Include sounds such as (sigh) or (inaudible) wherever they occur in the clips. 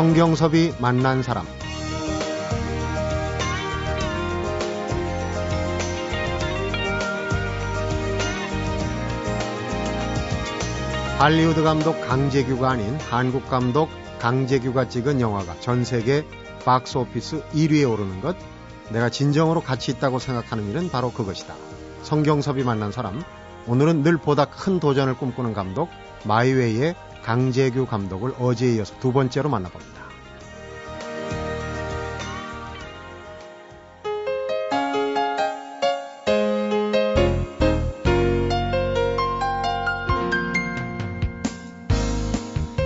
성경섭이 만난 사람 할리우드 감독 강재규가 아닌 한국 감독 강재규가 찍은 영화가 전 세계 박스 오피스 1위에 오르는 것 내가 진정으로 가치 있다고 생각하는 일은 바로 그것이다. 성경섭이 만난 사람 오늘은 늘 보다 큰 도전을 꿈꾸는 감독 마이웨이의 강재규 감독을 어제에 이어서 두 번째로 만나봅니다.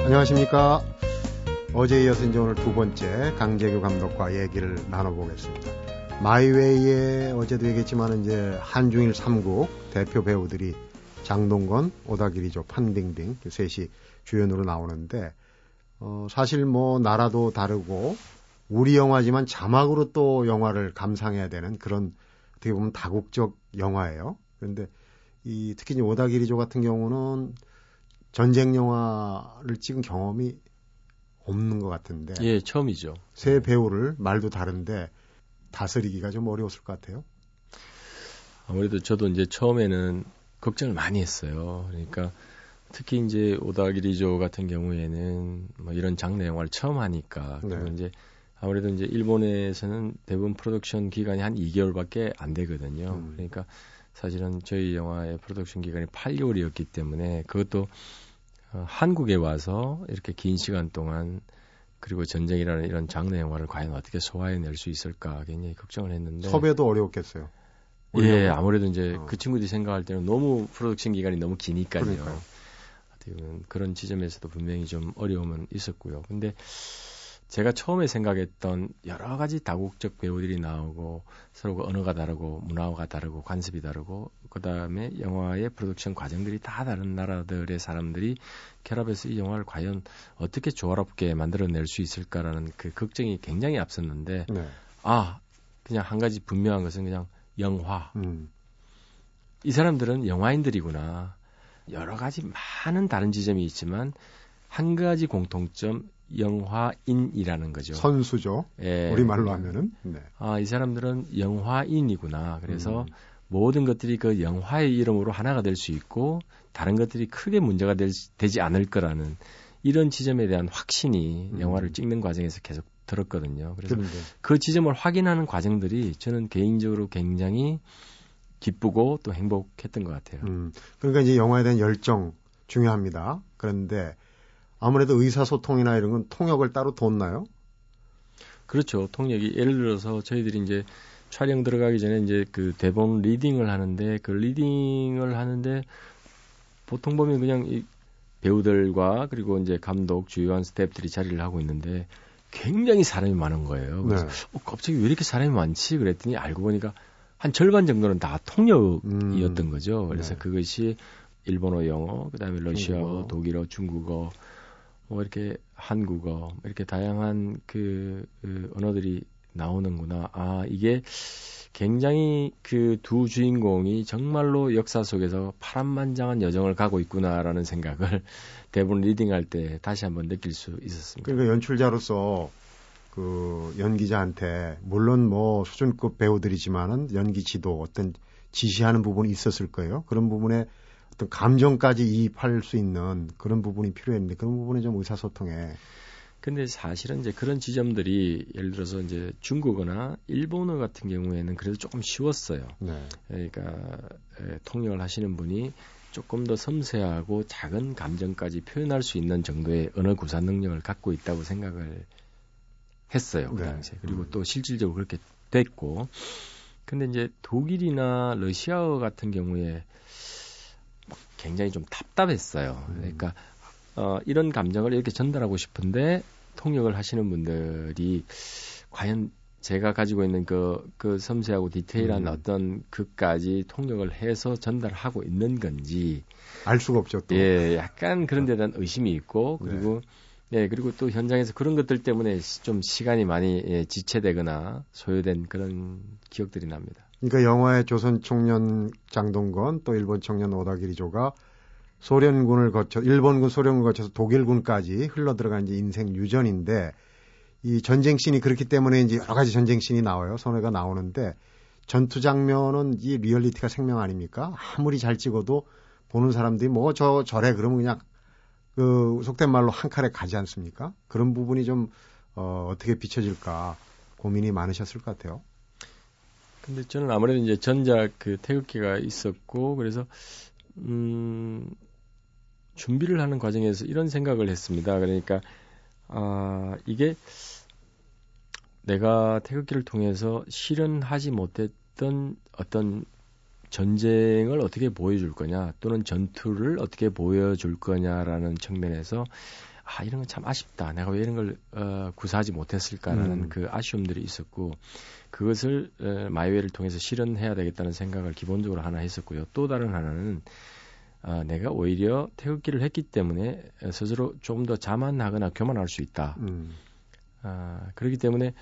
안녕하십니까. 어제에 이어서 이제 오늘 두 번째 강재규 감독과 얘기를 나눠보겠습니다. 마이웨이에 어제도 얘기했지만 이제 한중일 3국 대표 배우들이 장동건, 오다기리조, 판빙빙 셋이 주연으로 나오는데 어, 사실 뭐 나라도 다르고 우리 영화지만 자막으로 또 영화를 감상해야 되는 그런 어떻게 보면 다국적 영화예요. 그런데 이 특히 오다기리조 같은 경우는 전쟁 영화를 찍은 경험이 없는 것 같은데. 예, 처음이죠. 새 배우를 말도 다른데 다스리기가 좀 어려웠을 것 같아요. 아무래도 저도 이제 처음에는 걱정을 많이 했어요. 그러니까 특히 이제 오다기리조 같은 경우에는 뭐 이런 장르 영화를 처음 하니까 네. 그리고 이제 아무래도 이제 일본에서는 대부분 프로덕션 기간이 한 2개월밖에 안 되거든요. 음. 그러니까 사실은 저희 영화의 프로덕션 기간이 8개월이었기 때문에 그것도 어, 한국에 와서 이렇게 긴 시간 동안 그리고 전쟁이라는 이런 장르 영화를 과연 어떻게 소화해낼 수 있을까 굉장히 걱정을 했는데 섭외도 어려웠겠어요. 예, 아무래도 이제 어. 그 친구들이 생각할 때는 너무 프로덕션 기간이 너무 기니까요. 그러니까요. 어떻게 보면 그런 지점에서도 분명히 좀 어려움은 있었고요. 근데 제가 처음에 생각했던 여러 가지 다국적 배우들이 나오고 서로 그 언어가 다르고 문화가 다르고 관습이 다르고 그다음에 영화의 프로덕션 과정들이 다 다른 나라들의 사람들이 결합해서 이 영화를 과연 어떻게 조화롭게 만들어낼 수 있을까라는 그 걱정이 굉장히 앞섰는데 네. 아 그냥 한 가지 분명한 것은 그냥 영화 음. 이 사람들은 영화인들이구나 여러 가지 많은 다른 지점이 있지만 한 가지 공통점 영화인이라는 거죠. 선수죠. 예. 우리말로 하면은. 네. 아, 이 사람들은 영화인이구나. 그래서 음. 모든 것들이 그 영화의 이름으로 하나가 될 수 있고 다른 것들이 크게 문제가 될, 되지 않을 거라는 이런 지점에 대한 확신이 음. 영화를 찍는 과정에서 계속 들었거든요. 그래서 그런데. 그 지점을 확인하는 과정들이 저는 개인적으로 굉장히 기쁘고 또 행복했던 것 같아요. 음. 그러니까 이제 영화에 대한 열정 중요합니다. 그런데 아무래도 의사소통이나 이런 건 통역을 따로 뒀나요? 그렇죠. 통역이 예를 들어서 저희들이 이제 촬영 들어가기 전에 이제 그 대본 리딩을 하는데 그 리딩을 하는데 보통 보면 그냥 이 배우들과 그리고 이제 감독, 주요한 스태프들이 자리를 하고 있는데 굉장히 사람이 많은 거예요. 그래서 네. 어, 갑자기 왜 이렇게 사람이 많지? 그랬더니 알고 보니까 한 절반 정도는 다 통역이었던 음. 거죠. 그래서 네. 그것이 일본어, 영어, 그다음에 러시아어, 중국어. 독일어, 중국어, 뭐 이렇게 한국어 뭐 이렇게 다양한 그, 그 언어들이 나오는구나. 아 이게 굉장히 그 두 주인공이 정말로 역사 속에서 파란만장한 여정을 가고 있구나라는 생각을 (laughs) 대본 리딩할 때 다시 한번 느낄 수 있었습니다. 그러니까 연출자로서 그 연기자한테 물론 뭐 수준급 배우들이지만은 연기 지도 어떤 지시하는 부분이 있었을 거예요. 그런 부분에 어떤 감정까지 이입할 수 있는 그런 부분이 필요했는데 그런 부분에 좀 의사소통에 근데 사실은 이제 그런 지점들이 예를 들어서 이제 중국어나 일본어 같은 경우에는 그래도 조금 쉬웠어요. 네. 그러니까 에, 통역을 하시는 분이 조금 더 섬세하고 작은 감정까지 표현할 수 있는 정도의 언어 구사 능력을 갖고 있다고 생각을 했어요 그 네. 당시에. 그리고 음. 또 실질적으로 그렇게 됐고. 근데 이제 독일이나 러시아어 같은 경우에 굉장히 좀 답답했어요. 음. 그러니까 어, 이런 감정을 이렇게 전달하고 싶은데 통역을 하시는 분들이 과연 제가 가지고 있는 그, 그 섬세하고 디테일한 음. 어떤 그까지 통역을 해서 전달하고 있는 건지 알 수가 없죠. 또. 예, 약간 그런 데 대한 의심이 있고 그리고 네. 예, 그리고 또 현장에서 그런 것들 때문에 좀 시간이 많이 예, 지체되거나 소요된 그런 기억들이 납니다. 그러니까 영화의 조선 청년 장동건 또 일본 청년 오다기리조가 소련군을 거쳐 일본군 소련군을 거쳐서 독일군까지 흘러 들어간 이제 인생 유전인데 이 전쟁 씬이 그렇기 때문에 이제 여러 가지 전쟁 씬이 나와요. 손해가 나오는데 전투 장면은 이 리얼리티가 생명 아닙니까? 아무리 잘 찍어도 보는 사람들이 뭐 저 저래 그러면 그냥 그 속된 말로 한 칼에 가지 않습니까? 그런 부분이 좀 어, 어떻게 비춰질까 고민이 많으셨을 것 같아요. 근데 저는 아무래도 이제 전작 그 태극기가 있었고 그래서 음 준비를 하는 과정에서 이런 생각을 했습니다. 그러니까 아 이게 내가 태극기를 통해서 실현하지 못했던 어떤 전쟁을 어떻게 보여줄 거냐 또는 전투를 어떻게 보여줄 거냐라는 측면에서 아 이런 건 참 아쉽다. 내가 왜 이런 걸 어, 구사하지 못했을까라는 음. 그 아쉬움들이 있었고 그것을 어, 마이웨이를 통해서 실현해야 되겠다는 생각을 기본적으로 하나 했었고요. 또 다른 하나는 아, 내가 오히려 태극기를 했기 때문에 스스로 좀더 자만하거나 교만할 수 있다. 음. 아, 그렇기 때문에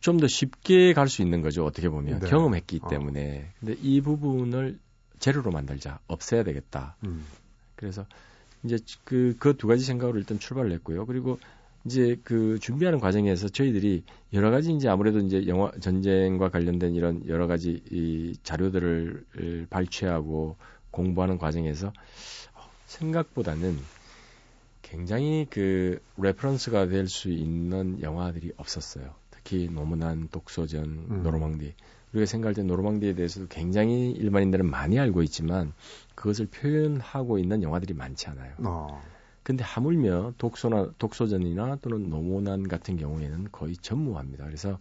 좀 더 쉽게 갈 수 있는 거죠. 어떻게 보면 네. 경험했기 어. 때문에. 근데 이 부분을 재료로 만들자, 없애야 되겠다. 음. 그래서 이제 그 그 두 가지 생각으로 일단 출발을 했고요. 그리고 이제 그 준비하는 과정에서 저희들이 여러 가지 이제 아무래도 이제 영화 전쟁과 관련된 이런 여러 가지 이 자료들을 발췌하고 공부하는 과정에서 생각보다는 굉장히 그 reference가 될 수 있는 영화들이 없었어요. 특히 노몬한 독소전, 음. 노르망디. 우리가 생각할 때 노르망디에 대해서도 굉장히 일반인들은 많이 알고 있지만 그것을 표현하고 있는 영화들이 많지 않아요. 어. 근데 하물며 독소나 독소전이나 또는 노몬한 같은 경우에는 거의 전무합니다. 그래서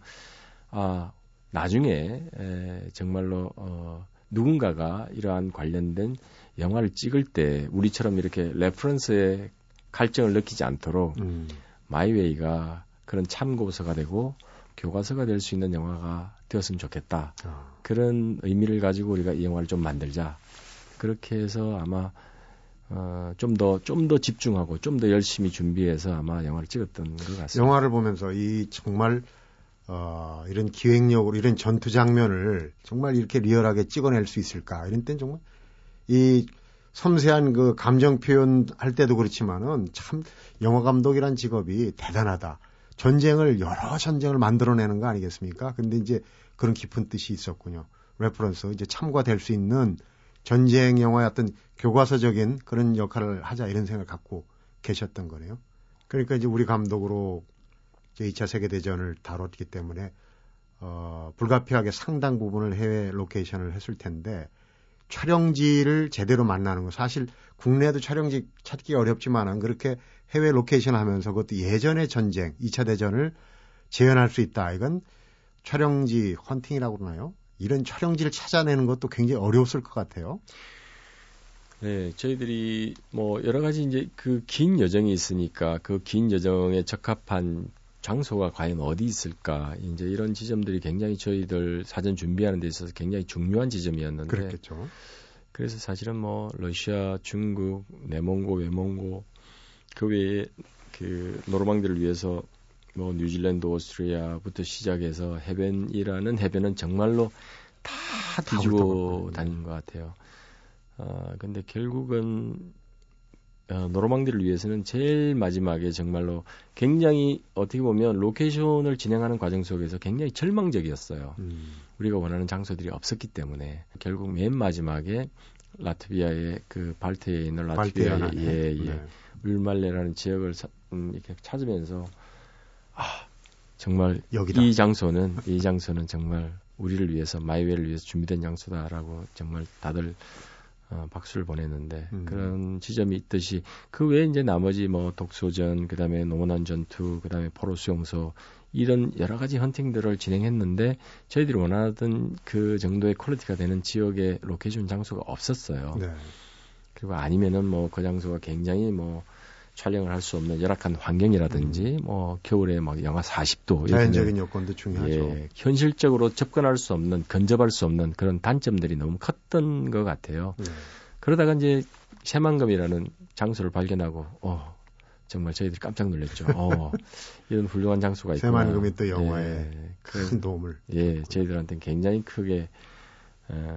아 나중에 에, 정말로 어, 누군가가 이러한 관련된 영화를 찍을 때 우리처럼 이렇게 reference에 갈증을 느끼지 않도록 음. 마이웨이가 그런 참고서가 되고 교과서가 될 수 있는 영화가 되었으면 좋겠다. 아. 그런 의미를 가지고 우리가 이 영화를 좀 만들자. 그렇게 해서 아마 어, 좀 더, 좀 더 집중하고 좀 더 열심히 준비해서 아마 영화를 찍었던 것 같습니다. 영화를 보면서 이 정말, 어, 이런 기획력으로 이런 전투 장면을 정말 이렇게 리얼하게 찍어낼 수 있을까. 이런 때는 정말 이 섬세한 그 감정 표현 할 때도 그렇지만은 참 영화 감독이란 직업이 대단하다. 전쟁을 여러 전쟁을 만들어내는 거 아니겠습니까? 근데 이제 그런 깊은 뜻이 있었군요. reference 이제 참고될 수 있는 전쟁 영화의 어떤 교과서적인 그런 역할을 하자 이런 생각을 갖고 계셨던 거네요. 그러니까 이제 우리 감독으로 이제 2차 세계 대전을 다뤘기 때문에 어, 불가피하게 상당 부분을 해외 로케이션을 했을 텐데 촬영지를 제대로 만나는 거 사실 국내에도 촬영지 찾기 어렵지만은 그렇게 해외 로케이션 하면서 그것도 예전의 전쟁, 2차 대전을 재현할 수 있다. 이건 촬영지 헌팅이라고 그러나요? 이런 촬영지를 찾아내는 것도 굉장히 어려웠을 것 같아요. 네, 저희들이 뭐 여러 가지 이제 그 긴 여정이 있으니까 그 긴 여정에 적합한 장소가 과연 어디 있을까 이제 이런 지점들이 굉장히 저희들 사전 준비하는 데 있어서 굉장히 중요한 지점이었는데 그렇겠죠. 그래서 사실은 뭐 러시아, 중국, 내몽고, 외몽고 그 외에 그 노르망들을 위해서 뭐 뉴질랜드, 오스트리아부터 시작해서 해변이라는 해변은 정말로 다 뒤지고 다닌 것 같아요. 어, 근데 결국은 어, 노르망디를 위해서는 제일 마지막에 정말로 굉장히 어떻게 보면 로케이션을 진행하는 과정 속에서 굉장히 절망적이었어요. 음. 우리가 원하는 장소들이 없었기 때문에 결국 맨 마지막에 라트비아의 그 발트에 있는 라트비아의 예, 예. 네. 유르말라라는 지역을 사, 음, 이렇게 찾으면서 아 정말 여기다. 이 장소는 이 장소는 정말 우리를 위해서 마이웨이를 위해서 준비된 장소다라고 정말 다들 어, 박수를 보냈는데 음. 그런 지점이 있듯이 그 외에 이제 나머지 뭐 독소전 그다음에 노몬한 전투 그다음에 포로 수용소 이런 여러 가지 헌팅들을 진행했는데 저희들이 원하던 그 정도의 quality가 되는 지역의 로케이션 장소가 없었어요. 네. 그리고 아니면은 뭐 그 장소가 굉장히 뭐 촬영을 할 수 없는 열악한 환경이라든지 음. 뭐 겨울에 막 영하 40도 자연적인 요건도 중요하죠. 예, 현실적으로 접근할 수 없는 근접할 수 없는 그런 단점들이 너무 컸던 것 같아요. 네. 그러다가 이제 새만금이라는 장소를 발견하고 어 정말 저희들이 깜짝 놀랐죠. 어 (laughs) 이런 훌륭한 장소가 있구나. 새만금이 또 영화에 예, 큰 도움을 예 저희들한테는 굉장히 크게 에,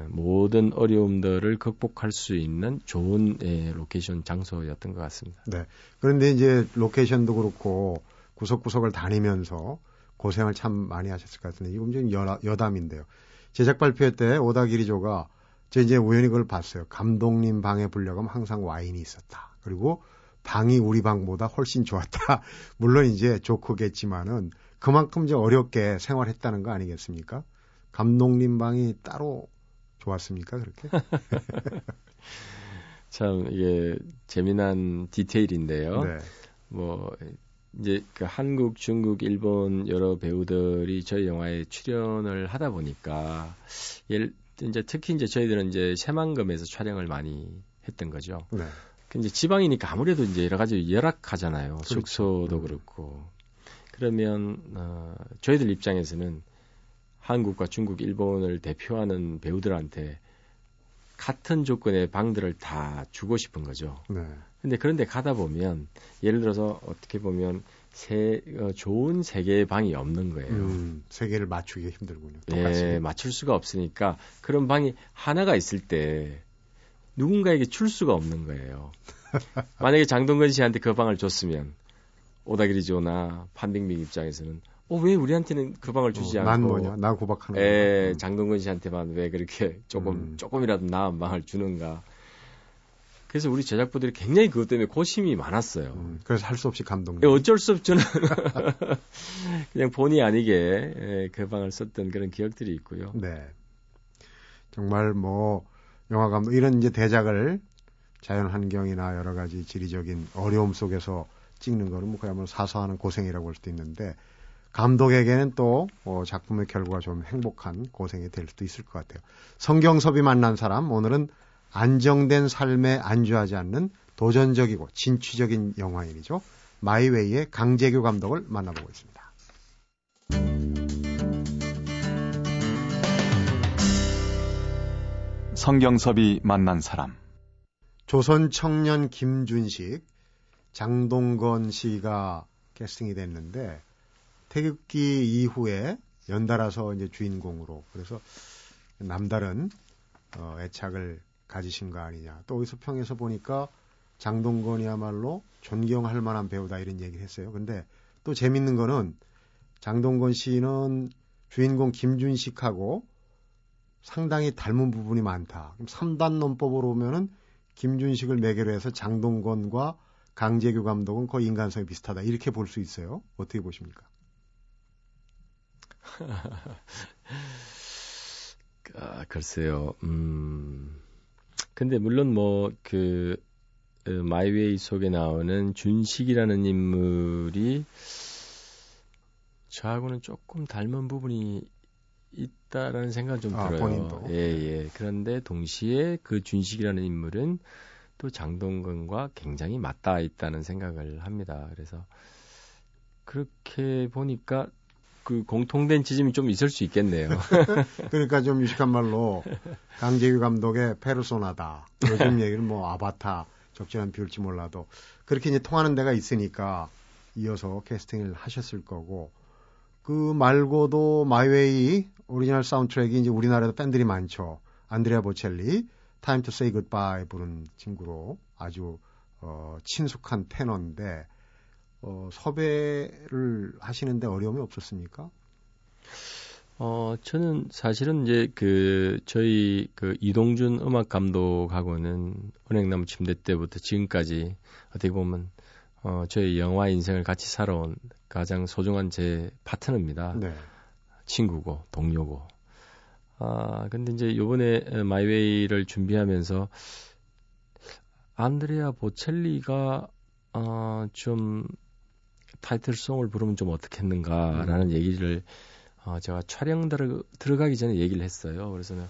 모든 어려움들을 극복할 수 있는 좋은 에, 로케이션 장소였던 것 같습니다. 네. 그런데 이제 로케이션도 그렇고 구석구석을 다니면서 고생을 참 많이 하셨을 것 같은데 이건 좀 여, 여담인데요. 제작 발표 때 오다기리 조가 제 이제 우연히 그걸 봤어요. 감독님 방에 불려가면 항상 와인이 있었다. 그리고 방이 우리 방보다 훨씬 좋았다. (laughs) 물론 이제 좋고겠지만은 그만큼 이제 어렵게 생활했다는 거 아니겠습니까? 감독님 방이 따로 좋았습니까? 그렇게? (laughs) 참 이게 재미난 디테일인데요. 네. 뭐 이제 그 한국, 중국, 일본 여러 배우들이 저희 영화에 출연을 하다 보니까 예를 이제 특히 이제 저희들은 이제 새만금에서 촬영을 많이 했던 거죠. 네. 그 이제 지방이니까 아무래도 이제 여러 가지 열악하잖아요. 그렇죠. 숙소도 음. 그렇고. 그러면 어 저희들 입장에서는 한국과 중국, 일본을 대표하는 배우들한테 같은 조건의 방들을 다 주고 싶은 거죠. 네. 근데 그런데 가다 보면 예를 들어서 어떻게 보면 세 어, 좋은 세 개의 방이 없는 거예요. 음, 세 개를 맞추기가 힘들군요. 똑같이. 예, 맞출 수가 없으니까 그런 방이 하나가 있을 때 누군가에게 줄 수가 없는 거예요. (laughs) 만약에 장동건 씨한테 그 방을 줬으면 오다기리 조나 판빙빙 입장에서는 어 왜 우리한테는 그 방을 주지 어, 않고 난 뭐냐? 나 고박하는 예, 거야. 음. 장동건 씨한테만 왜 그렇게 조금 음. 조금이라도 나은 방을 주는가? 그래서 우리 제작부들이 굉장히 그것 때문에 고심이 많았어요. 음, 그래서 할 수 없이 감독님. 예, 어쩔 수 없죠. (laughs) 그냥 본의 아니게 예, 그 방을 썼던 그런 기억들이 있고요. 네. 정말 뭐 영화 감독 이런 이제 대작을 자연 환경이나 여러 가지 지리적인 어려움 속에서 찍는 거는 뭐 그야말로 사소한 고생이라고 할 수도 있는데 감독에게는 또 어, 작품의 결과가 좀 행복한 고생이 될 수도 있을 것 같아요. 성경섭이 만난 사람 오늘은 안정된 삶에 안주하지 않는 도전적이고 진취적인 영화인이죠. 마이웨이의 강재규 감독을 만나보고 있습니다. 성경섭이 만난 사람. 조선 청년 김준식, 장동건 씨가 캐스팅이 됐는데 태극기 이후에 연달아서 이제 주인공으로 그래서 남다른 어, 애착을 가지신 거 아니냐. 또 어디서 평에서 보니까 장동건이야말로 존경할 만한 배우다 이런 얘기를 했어요. 근데 또 재밌는 거는 장동건 씨는 주인공 김준식하고 상당히 닮은 부분이 많다. 그럼 3단 논법으로 보면은 김준식을 매개로 해서 장동건과 강재규 감독은 거의 인간성이 비슷하다. 이렇게 볼 수 있어요. 어떻게 보십니까? 아, 글쎄요. 음. 근데 물론 뭐그 어, 마이웨이 속에 나오는 준식이라는 인물이 저하고는 조금 닮은 부분이 있다라는 생각은 좀 아, 들어요. 본인도? 예, 예. 그런데 동시에 그 준식이라는 인물은 또 장동건과 굉장히 맞닿아 있다는 생각을 합니다. 그래서 그렇게 보니까 그 공통된 지점이 좀 있을 수 있겠네요. (laughs) 그러니까 좀 유식한 말로 강재규 감독의 페르소나다. 요즘 (laughs) 얘기는 뭐 아바타 적절한 비율지 몰라도 그렇게 이제 통하는 데가 있으니까 이어서 캐스팅을 하셨을 거고 그 말고도 마이웨이 오리지널 사운드트랙이 이제 우리나라에도 팬들이 많죠. 안드레아 보첼리 Time to Say Goodbye 부른 친구로 아주 어, 친숙한 테너인데 어, 섭외를 하시는데 어려움이 없었습니까? 어, 저는 사실은 이제 그 저희 그 이동준 음악 감독하고는 은행나무 침대 때부터 지금까지 어떻게 보면 어, 저희 영화 인생을 같이 살아온 가장 소중한 제 파트너입니다. 네. 친구고 동료고. 아, 근데 이제 요번에 마이웨이를 준비하면서 안드레아 보첼리가 어, 좀 타이틀송을 부르면 좀 어떻겠는가라는 음. 얘기를 어, 제가 촬영 들어, 들어가기 전에 얘기를 했어요. 그래서 내가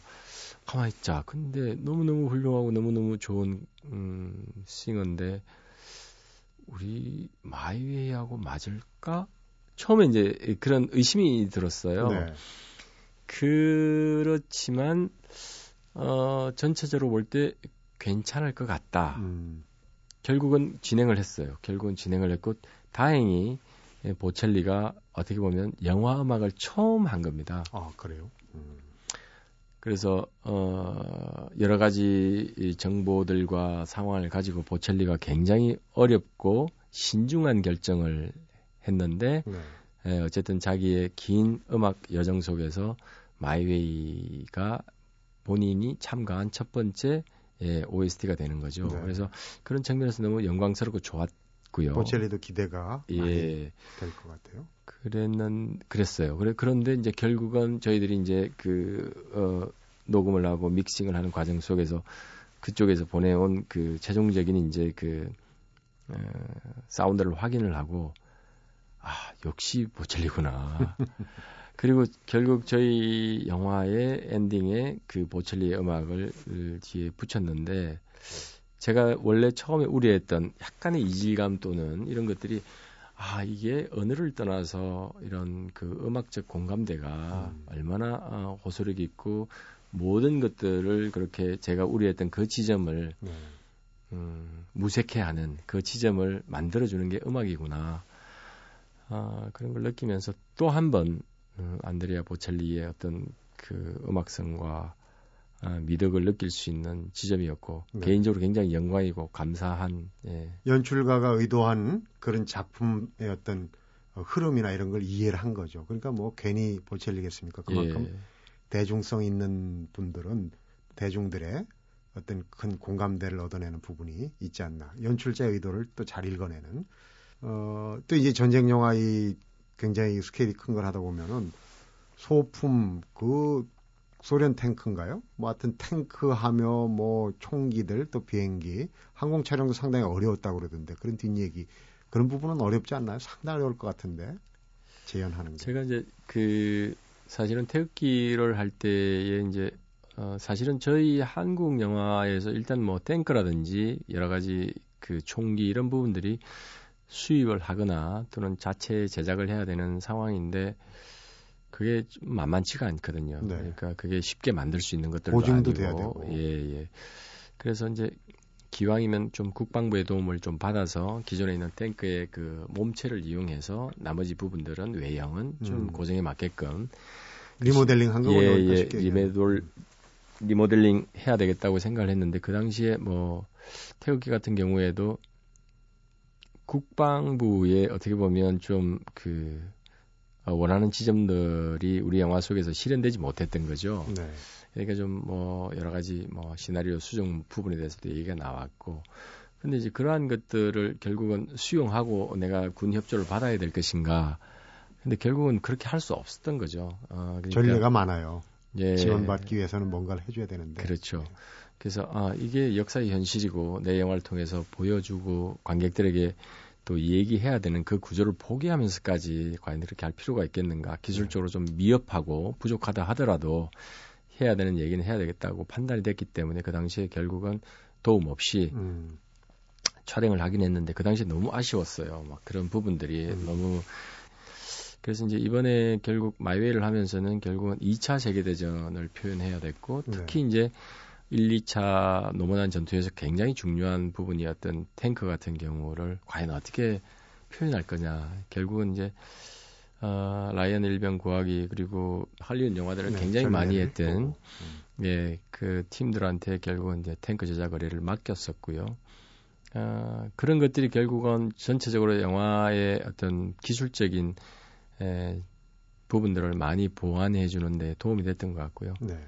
가만히 있자. 근데 너무너무 훌륭하고 너무너무 좋은 음, 싱어인데 우리 마이웨이하고 맞을까? 처음에 이제 그런 의심이 들었어요. 네. 그렇지만 어, 전체적으로 볼 때 괜찮을 것 같다. 음, 결국은 진행을 했어요. 결국은 진행을 했고 다행히 예, 보첼리가 어떻게 보면 영화 음악을 처음 한 겁니다. 아 그래요? 음. 그래서 어 여러 가지 정보들과 상황을 가지고 보첼리가 굉장히 어렵고 신중한 결정을 했는데 네. 에, 어쨌든 자기의 긴 음악 여정 속에서 마이웨이가 본인이 참가한 첫 번째 예, OST가 되는 거죠. 네. 그래서 그런 측면에서 너무 영광스럽고 좋았 고요. 보첼리도 기대가 예. 될것 같아요. 그랬는 그랬어요. 그래 그런데 이제 결국은 저희들이 이제 그 어, 녹음을 하고 믹싱을 하는 과정 속에서 그쪽에서 보내온 그 최종적인 이제 그 어, 사운드를 확인을 하고 아 역시 보첼리구나. (laughs) 그리고 결국 저희 영화의 엔딩에 그 보첼리의 음악을 뒤에 붙였는데 제가 원래 처음에 우려했던 약간의 이질감 또는 이런 것들이 아 이게 언어를 떠나서 이런 그 음악적 공감대가 음. 얼마나 어, 호소력 있고 모든 것들을 그렇게 제가 우려했던 그 지점을 네. 음, 무색해하는 그 지점을 만들어주는 게 음악이구나. 아, 그런 걸 느끼면서 또 한번 어, 안드레아 보첼리의 어떤 그 음악성과 아, 미덕을 느낄 수 있는 지점이었고 네. 개인적으로 굉장히 영광이고 감사한 예. 연출가가 의도한 그런 작품의 어떤 어, 흐름이나 이런 걸 이해를 한 거죠. 그러니까 뭐 괜히 보첼리겠습니까? 그만큼 예. 대중성 있는 분들은 대중들의 어떤 큰 공감대를 얻어내는 부분이 있지 않나. 연출자의 의도를 또 잘 읽어내는. 어, 또 이제 전쟁 영화 이 굉장히 스케일이 큰 걸 하다 보면은 소품 그 소련 탱크인가요? 뭐 하여튼 탱크 하며 뭐 총기들 또 비행기 항공 촬영도 상당히 어려웠다고 그러던데 그런 뒷얘기 그런 부분은 어렵지 않나요? 상당히 어려울 것 같은데 재현하는 게. 제가 이제 그 사실은 태극기를 할 때에 이제 어 사실은 저희 한국 영화에서 일단 뭐 탱크라든지 여러 가지 그 총기 이런 부분들이 수입을 하거나 또는 자체 제작을 해야 되는 상황인데 그게 좀 만만치가 않거든요. 네. 그러니까 그게 쉽게 만들 수 있는 것들도 보증도 아니고, 돼야 되고. 예, 예. 그래서 이제 기왕이면 좀 국방부의 도움을 좀 받아서 기존에 있는 탱크의 그 몸체를 이용해서 나머지 부분들은 외형은 좀 음. 고정에 맞게끔 리모델링 한 거군요. 예, 예. 리모델 리모델링 해야 되겠다고 생각을 했는데 그 당시에 뭐 태극기 같은 경우에도 국방부에 어떻게 보면 좀그 어, 원하는 지점들이 우리 영화 속에서 실현되지 못했던 거죠. 네. 그러니까 좀 뭐 여러 가지 뭐 시나리오 수정 부분에 대해서도 얘기가 나왔고 근데 이제 그러한 것들을 결국은 수용하고 내가 군 협조를 받아야 될 것인가. 근데 결국은 그렇게 할 수 없었던 거죠. 어, 그러니까, 전례가 많아요. 예. 지원받기 위해서는 뭔가를 해줘야 되는데. 그렇죠. 그래서 아 이게 역사의 현실이고 내 영화를 통해서 보여주고 관객들에게 또 얘기해야 되는 그 구조를 포기하면서까지 과연 그렇게 할 필요가 있겠는가 기술적으로 좀 미흡하고 부족하다 하더라도 해야 되는 얘기는 해야 되겠다고 판단이 됐기 때문에 그 당시에 결국은 도움 없이 음. 촬영을 하긴 했는데 그 당시에 너무 아쉬웠어요. 막 그런 부분들이 음. 너무 그래서 이제 이번에 결국 마이웨이를 하면서는 결국은 2차 세계대전을 표현해야 됐고 특히 네. 이제 1, 2차 노몬한 전투에서 굉장히 중요한 부분이었던 탱크 같은 경우를 과연 어떻게 표현할 거냐. 결국은 이제 어, 라이언 일병 구하기 그리고 할리우드 영화들을 네, 굉장히 많이 했던 음. 예, 그 팀들한테 결국은 이제 탱크 제작 의뢰를 맡겼었고요. 어, 그런 것들이 결국은 전체적으로 영화의 어떤 기술적인 에, 부분들을 많이 보완해 주는데 도움이 됐던 것 같고요. 네.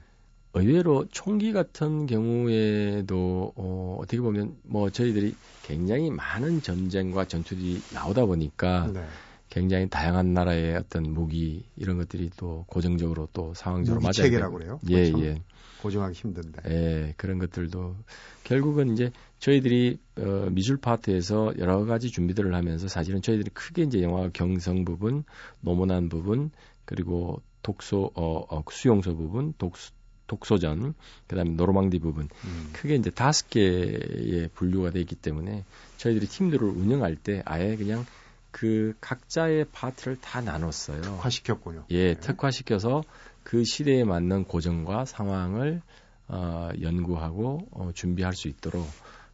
의외로 총기 같은 경우에도 어, 어떻게 보면 뭐 저희들이 굉장히 많은 전쟁과 전투들이 나오다 보니까 네. 굉장히 다양한 나라의 어떤 무기 이런 것들이 또 고정적으로 또 상황적으로 맞아야 체계라고 그래요. 예, 그렇죠? 예. 고정하기 힘든데. 예, 그런 것들도 결국은 이제 저희들이 어, 미술 파트에서 여러 가지 준비들을 하면서 사실은 저희들이 크게 이제 영화 경성 부분, 노무난 부분, 그리고 독소 어, 어 수용소 부분, 독수 독소전, 그다음에 노르망디 부분 음. 크게 이제 다섯 개의 분류가 되어 있기 때문에 저희들이 팀들을 운영할 때 아예 그냥 그 각자의 파트를 다 나눴어요. 특화시켰군요. 예, 네. 특화시켜서 그 시대에 맞는 고증과 상황을 어, 연구하고 어, 준비할 수 있도록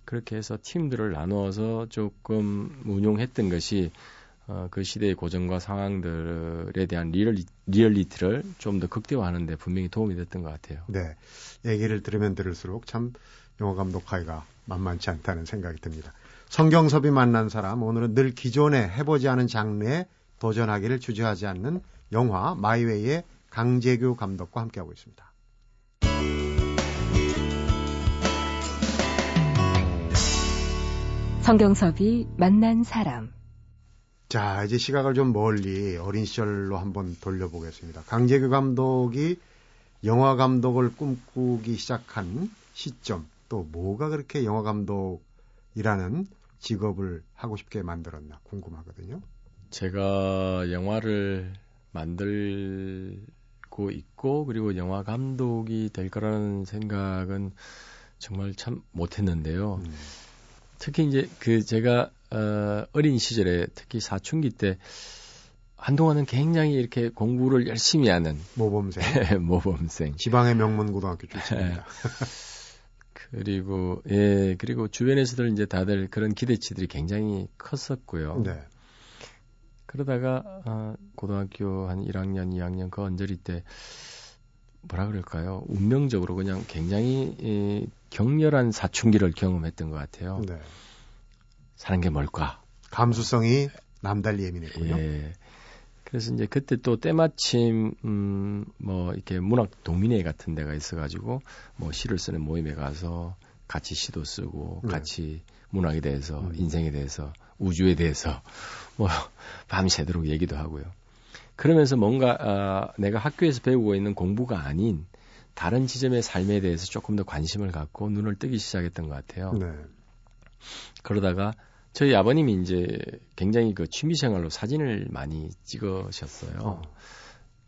그렇게 해서 팀들을 나누어서 조금 운용했던 것이 어, 그 시대의 고증과 상황들에 대한 리얼리, 리얼리티를 좀 더 극대화하는 데 분명히 도움이 됐던 것 같아요. 네. 얘기를 들으면 들을수록 참 영화 감독하기가 만만치 않다는 생각이 듭니다. 성경섭이 만난 사람, 오늘은 늘 기존에 해보지 않은 장르에 도전하기를 주저하지 않는 영화 마이웨이의 강재규 감독과 함께하고 있습니다. 성경섭이 만난 사람 자, 이제 시각을 좀 멀리 어린 시절로 한번 돌려보겠습니다. 강재규 감독이 영화 감독을 꿈꾸기 시작한 시점, 또 뭐가 그렇게 영화 감독이라는 직업을 하고 싶게 만들었나 궁금하거든요. 제가 영화를 만들고 있고 그리고 영화 감독이 될 거라는 생각은 정말 참 못했는데요. 음. 특히 이제 그 제가 어, 어린 시절에 특히 사춘기 때 한동안은 굉장히 이렇게 공부를 열심히 하는 모범생. (laughs) 모범생. 지방의 명문 고등학교 출신입니다. (laughs) 그리고 예 그리고 주변에서들 이제 다들 그런 기대치들이 굉장히 컸었고요. 네. 그러다가 어, 고등학교 한 1학년, 2학년 그 언저리 때 뭐라 그럴까요? 운명적으로 그냥 굉장히 이, 격렬한 사춘기를 경험했던 것 같아요. 네. 사는 게 뭘까? 감수성이 남달리 예민했군요. 예. 그래서 이제 그때 또 때마침 음뭐 이렇게 문학 동민회 같은 데가 있어가지고 뭐 시를 쓰는 모임에 가서 같이 시도 쓰고 네. 같이 문학에 대해서 음. 인생에 대해서 우주에 대해서 뭐 (laughs) 밤새도록 얘기도 하고요. 그러면서 뭔가 아, 내가 학교에서 배우고 있는 공부가 아닌 다른 지점의 삶에 대해서 조금 더 관심을 갖고 눈을 뜨기 시작했던 것 같아요. 네. 그러다가 저희 아버님이 이제 굉장히 그 취미생활로 사진을 많이 찍으셨어요. 어.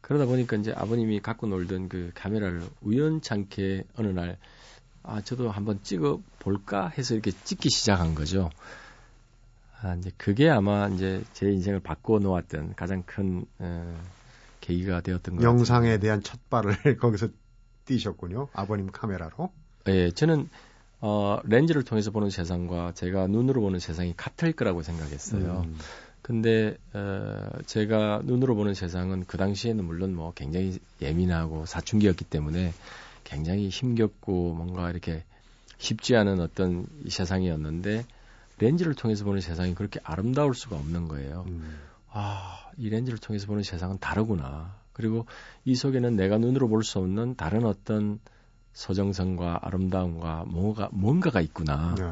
그러다 보니까 이제 아버님이 갖고 놀던 그 카메라를 우연찮게 어느 날, 아, 저도 한번 찍어 볼까 해서 이렇게 찍기 시작한 거죠. 아, 이제 그게 아마 이제 제 인생을 바꿔 놓았던 가장 큰, 어, 계기가 되었던 것 같아요. 영상에 대한 첫 발을 (laughs) 거기서 띄셨군요. 아버님 카메라로. 예, 저는 어, 렌즈를 통해서 보는 세상과 제가 눈으로 보는 세상이 같을 거라고 생각했어요. 음. 근데 어, 제가 눈으로 보는 세상은 그 당시에는 물론 뭐 굉장히 예민하고 사춘기였기 때문에 굉장히 힘겹고 뭔가 이렇게 쉽지 않은 어떤 이 세상이었는데 렌즈를 통해서 보는 세상이 그렇게 아름다울 수가 없는 거예요. 음. 아, 이 렌즈를 통해서 보는 세상은 다르구나. 그리고 이 속에는 내가 눈으로 볼 수 없는 다른 어떤 서정성과 아름다움과 뭔가, 뭔가가 있구나. 네.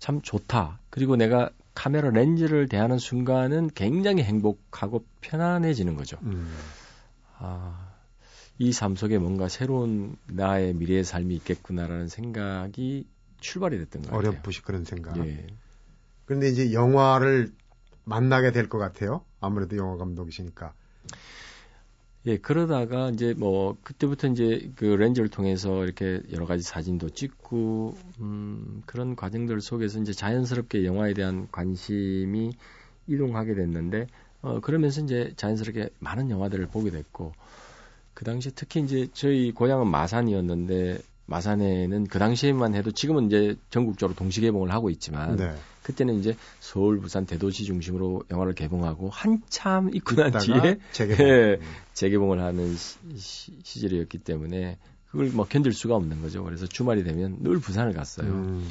참 좋다. 그리고 내가 카메라 렌즈를 대하는 순간은 굉장히 행복하고 편안해지는 거죠. 음. 아, 이 삶 속에 뭔가 새로운 나의 미래의 삶이 있겠구나라는 생각이 출발이 됐던 것 같아요. 어렴풋이 그런 생각. 예. 그런데 이제 영화를 만나게 될 것 같아요. 아무래도 영화 감독이시니까. 예, 그러다가 이제 뭐 그때부터 이제 그 렌즈를 통해서 이렇게 여러 가지 사진도 찍고 음 그런 과정들 속에서 이제 자연스럽게 영화에 대한 관심이 이동하게 됐는데 어 그러면서 이제 자연스럽게 많은 영화들을 보게 됐고 그 당시 특히 이제 저희 고향은 마산이었는데 마산에는 그 당시에만 해도 지금은 이제 전국적으로 동시 개봉을 하고 있지만 네. 그때는 이제 서울, 부산 대도시 중심으로 영화를 개봉하고 한참 있고 난 뒤에 재개봉. (laughs) 예, 재개봉을 하는 시, 시, 절이었기 때문에 그걸 뭐 견딜 수가 없는 거죠. 그래서 주말이 되면 늘 부산을 갔어요. 음.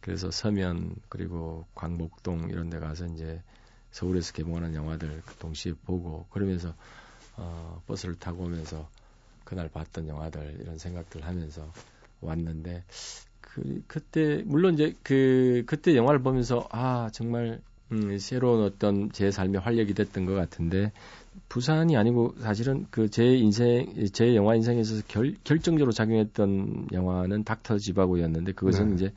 그래서 서면 그리고 광복동 이런 데 가서 이제 서울에서 개봉하는 영화들 동시에 보고 그러면서 어, 버스를 타고 오면서 그날 봤던 영화들 이런 생각들 하면서 왔는데 그 그때 물론 이제 그 그때 영화를 보면서 아 정말 음, 새로운 어떤 제 삶의 활력이 됐던 것 같은데 부산이 아니고 사실은 그 제 인생 제 영화 인생에서 결, 결정적으로 작용했던 영화는 닥터 지바고였는데 그것은 네. 이제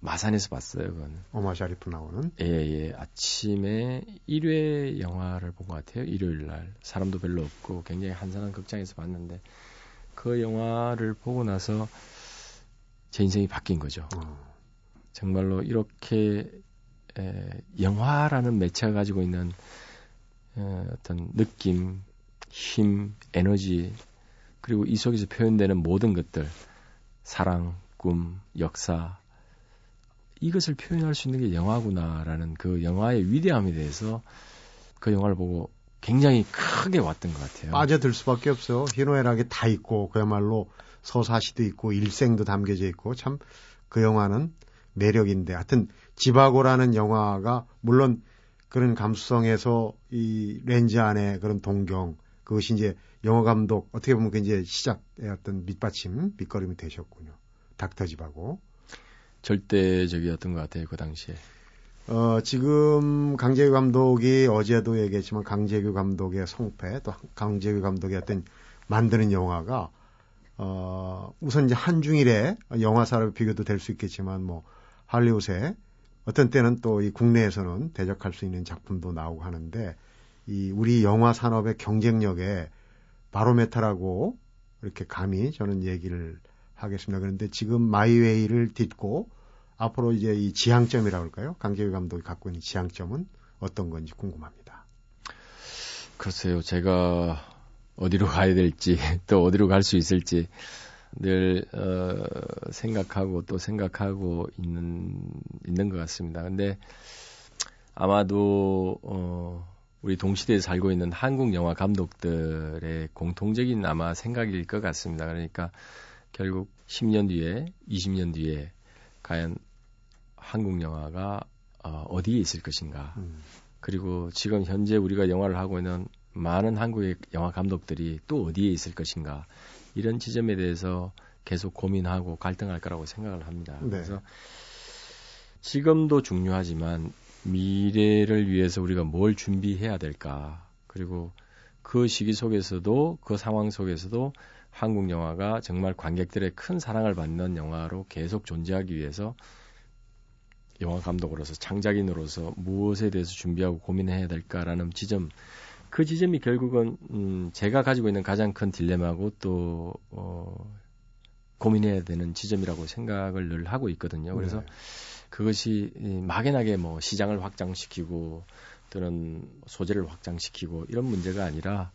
마산에서 봤어요. 그건. 오마 샤리프 나오는? 예, 예. 아침에 1회 영화를 본 것 같아요. 일요일 날. 사람도 별로 없고 굉장히 한산한 극장에서 봤는데 그 영화를 보고 나서 제 인생이 바뀐 거죠. 어. 정말로 이렇게 에, 영화라는 매체가 가지고 있는 에, 어떤 느낌, 힘, 에너지 그리고 이 속에서 표현되는 모든 것들 사랑, 꿈, 역사 이것을 표현할 수 있는 게 영화구나라는 그 영화의 위대함에 대해서 그 영화를 보고 굉장히 크게 왔던 것 같아요. 빠져들 수밖에 없어요. 희노애락이 다 있고 그야말로 서사시도 있고 일생도 담겨져 있고 참 그 영화는 매력인데 하여튼 지바고라는 영화가 물론 그런 감수성에서 이 렌즈 안에 그런 동경 그것이 이제 영화 감독 어떻게 보면 그 이제 시작의 어떤 밑받침 밑거름이 되셨군요. 닥터 지바고 절대적이었던 것 같아요 그 당시에. 어, 지금 강재규 감독이 어제도 얘기했지만 강재규 감독의 성패 또 강재규 감독의 어떤 만드는 영화가 어, 우선 이제 한중일의 영화사를 비교도 될 수 있겠지만 뭐 할리우드에 어떤 때는 또 이 국내에서는 대적할 수 있는 작품도 나오고 하는데 이 우리 영화 산업의 경쟁력에 바로메타라고 이렇게 감히 저는 얘기를 하겠습니다. 그런데 지금 마이웨이를 딛고 앞으로 이제 이 지향점이라고 할까요? 강재규 감독이 갖고 있는 지향점은 어떤 건지 궁금합니다. 글쎄요, 제가 어디로 가야 될지 (laughs) 또 어디로 갈 수 있을지 늘 어, 생각하고 또 생각하고 있는 있는 것 같습니다. 근데 아마도 어, 우리 동시대에 살고 있는 한국 영화 감독들의 공통적인 아마 생각일 것 같습니다. 그러니까 결국 10년 뒤에, 20년 뒤에 과연 한국 영화가 어, 어디에 있을 것인가. 음. 그리고 지금 현재 우리가 영화를 하고 있는 많은 한국의 영화 감독들이 또 어디에 있을 것인가. 이런 지점에 대해서 계속 고민하고 갈등할 거라고 생각을 합니다. 네. 그래서 지금도 중요하지만 미래를 위해서 우리가 뭘 준비해야 될까. 그리고 그 시기 속에서도 그 상황 속에서도 한국 영화가 정말 관객들의 큰 사랑을 받는 영화로 계속 존재하기 위해서 영화 감독으로서 창작인으로서 무엇에 대해서 준비하고 고민해야 될까라는 지점 그 지점이 결국은 음 제가 가지고 있는 가장 큰 딜레마고 또 어, 고민해야 되는 지점이라고 생각을 늘 하고 있거든요. 그래서 네. 그것이 막연하게 뭐 시장을 확장시키고 또는 소재를 확장시키고 이런 문제가 아니라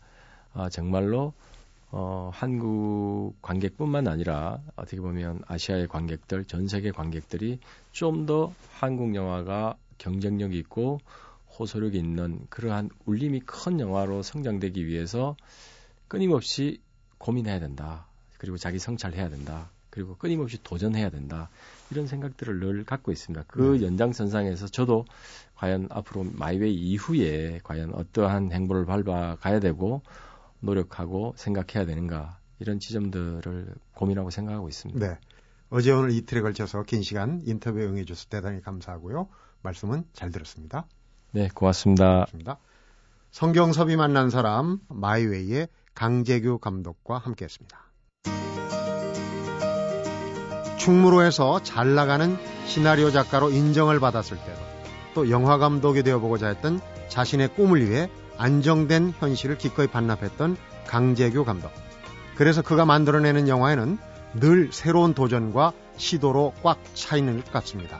아, 정말로 어, 한국 관객뿐만 아니라 어떻게 보면 아시아의 관객들, 전 세계 관객들이 좀 더 한국 영화가 경쟁력 있고 호소력 있는 그러한 울림이 큰 영화로 성장되기 위해서 끊임없이 고민해야 된다. 그리고 자기 성찰해야 된다. 그리고 끊임없이 도전해야 된다. 이런 생각들을 늘 갖고 있습니다. 그 네. 연장선상에서 저도 과연 앞으로 마이웨이 이후에 과연 어떠한 행보를 밟아 가야 되고 노력하고 생각해야 되는가 이런 지점들을 고민하고 생각하고 있습니다. 네. 어제 오늘 이틀에 걸쳐서 긴 시간 인터뷰 응해 주셔서 대단히 감사하고요. 말씀은 잘 들었습니다. 네, 고맙습니다. 고맙습니다. 성경섭이 만난 사람 마이웨이의 강재규 감독과 함께했습니다. 충무로에서 잘 나가는 시나리오 작가로 인정을 받았을 때도 또 영화 감독이 되어보고자 했던 자신의 꿈을 위해 안정된 현실을 기꺼이 반납했던 강재규 감독. 그래서 그가 만들어내는 영화에는 늘 새로운 도전과 시도로 꽉 차 있는 것 같습니다.